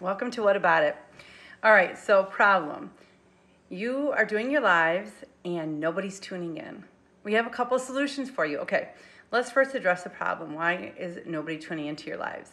Welcome to What About It. All right, so problem. You are doing your lives and nobody's tuning in. We have a couple of solutions for you. Okay, let's first address the problem. Why is nobody tuning into your lives?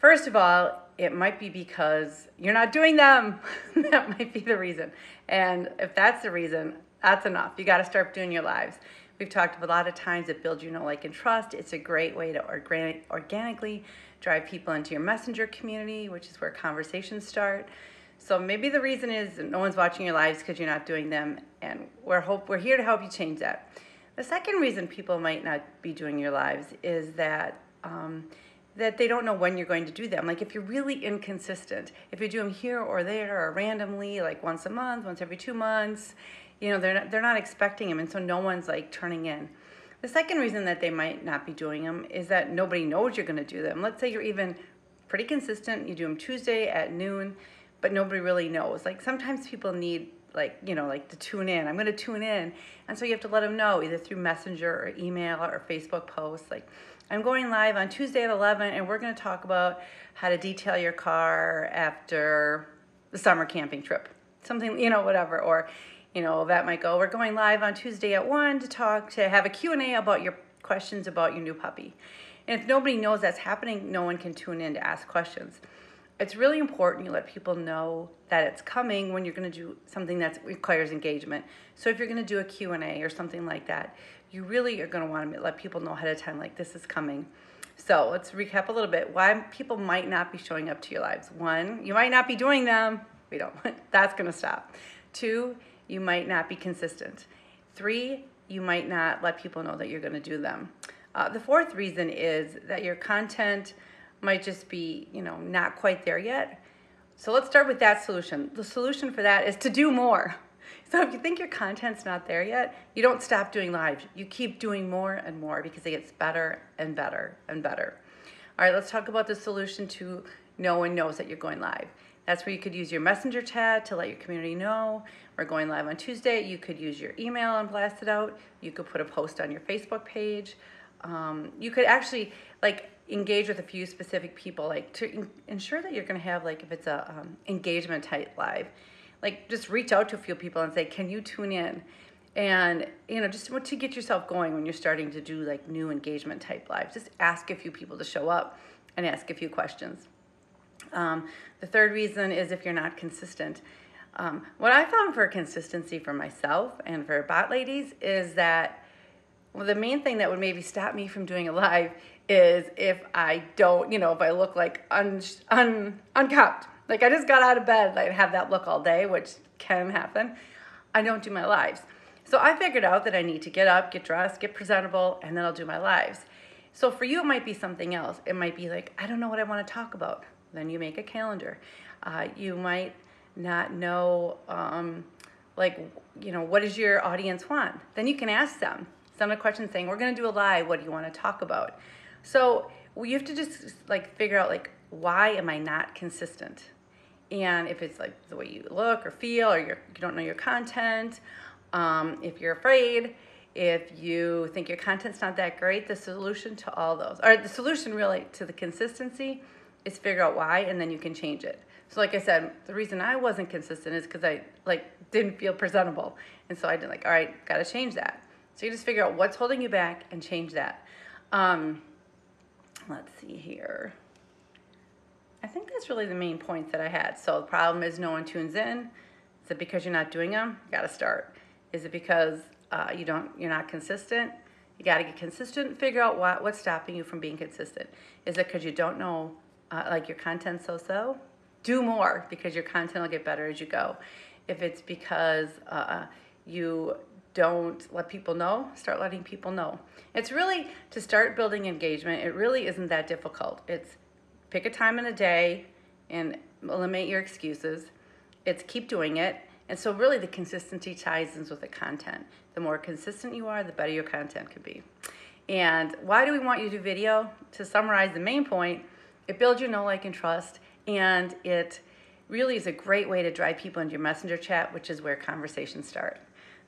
First of all, it might be because you're not doing them. that might be the reason. And if that's the reason, that's enough. You got to start doing your lives. We've talked a lot of times that build you know, like, and trust. It's a great way to organic, organically drive people into your messenger community, which is where conversations start. So maybe the reason is no one's watching your lives because you're not doing them, and we're hope we're here to help you change that. The second reason people might not be doing your lives is that um, that they don't know when you're going to do them. Like if you're really inconsistent, if you do them here or there or randomly, like once a month, once every two months, you know they're not, they're not expecting them, and so no one's like turning in. The second reason that they might not be doing them is that nobody knows you're going to do them. Let's say you're even pretty consistent, you do them Tuesday at noon, but nobody really knows. Like sometimes people need like, you know, like to tune in. I'm going to tune in. And so you have to let them know either through Messenger or email or Facebook posts like I'm going live on Tuesday at 11 and we're going to talk about how to detail your car after the summer camping trip. Something, you know, whatever or you know, that might go, we're going live on Tuesday at 1 to talk, to have a Q&A about your questions about your new puppy. And if nobody knows that's happening, no one can tune in to ask questions. It's really important you let people know that it's coming when you're going to do something that requires engagement. So if you're going to do a Q&A or something like that, you really are going to want to let people know ahead of time like this is coming. So let's recap a little bit why people might not be showing up to your lives. One, you might not be doing them. We don't. That's going to stop. Two, you might not be consistent. Three, you might not let people know that you're going to do them. Uh, the fourth reason is that your content might just be, you know, not quite there yet. So let's start with that solution. The solution for that is to do more. So if you think your content's not there yet, you don't stop doing live. You keep doing more and more because it gets better and better and better. All right, let's talk about the solution to no one knows that you're going live. That's where you could use your messenger chat to let your community know we're going live on Tuesday. You could use your email and blast it out. You could put a post on your Facebook page. Um, you could actually like engage with a few specific people, like to ensure that you're going to have like if it's a um, engagement type live, like just reach out to a few people and say, can you tune in? And you know, just to get yourself going when you're starting to do like new engagement type lives, just ask a few people to show up and ask a few questions. Um, the third reason is if you're not consistent. Um, what I found for consistency for myself and for bot ladies is that well, the main thing that would maybe stop me from doing a live is if I don't, you know, if I look like un, un, unkept. Like I just got out of bed, I have that look all day, which can happen. I don't do my lives. So I figured out that I need to get up, get dressed, get presentable, and then I'll do my lives. So for you, it might be something else. It might be like, I don't know what I want to talk about. Then you make a calendar. Uh, you might not know, um, like, you know, what does your audience want? Then you can ask them. Send a question saying, we're going to do a live. What do you want to talk about? So you have to just like figure out like, why am I not consistent? And if it's like the way you look or feel, or you're, you don't know your content, um, if you're afraid, if you think your content's not that great, the solution to all those, or the solution really to the consistency is figure out why and then you can change it. So like I said, the reason I wasn't consistent is because I like didn't feel presentable. And so I did like, all right, gotta change that. So you just figure out what's holding you back and change that. Um, let's see here. I think that's really the main point that I had. So the problem is no one tunes in. Is it because you're not doing them? You gotta start. Is it because uh, you don't, you're not consistent? You gotta get consistent, figure out what, what's stopping you from being consistent. Is it because you don't know uh, like your content so-so, do more because your content will get better as you go. If it's because uh, you don't let people know, start letting people know. It's really, to start building engagement, it really isn't that difficult. It's pick a time in the day and eliminate your excuses. It's keep doing it. And so really the consistency ties in with the content. The more consistent you are, the better your content can be. And why do we want you to do video? To summarize the main point, it builds your know, like, and trust, and it really is a great way to drive people into your messenger chat, which is where conversations start.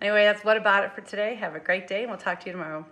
Anyway, that's what about it for today. Have a great day, and we'll talk to you tomorrow.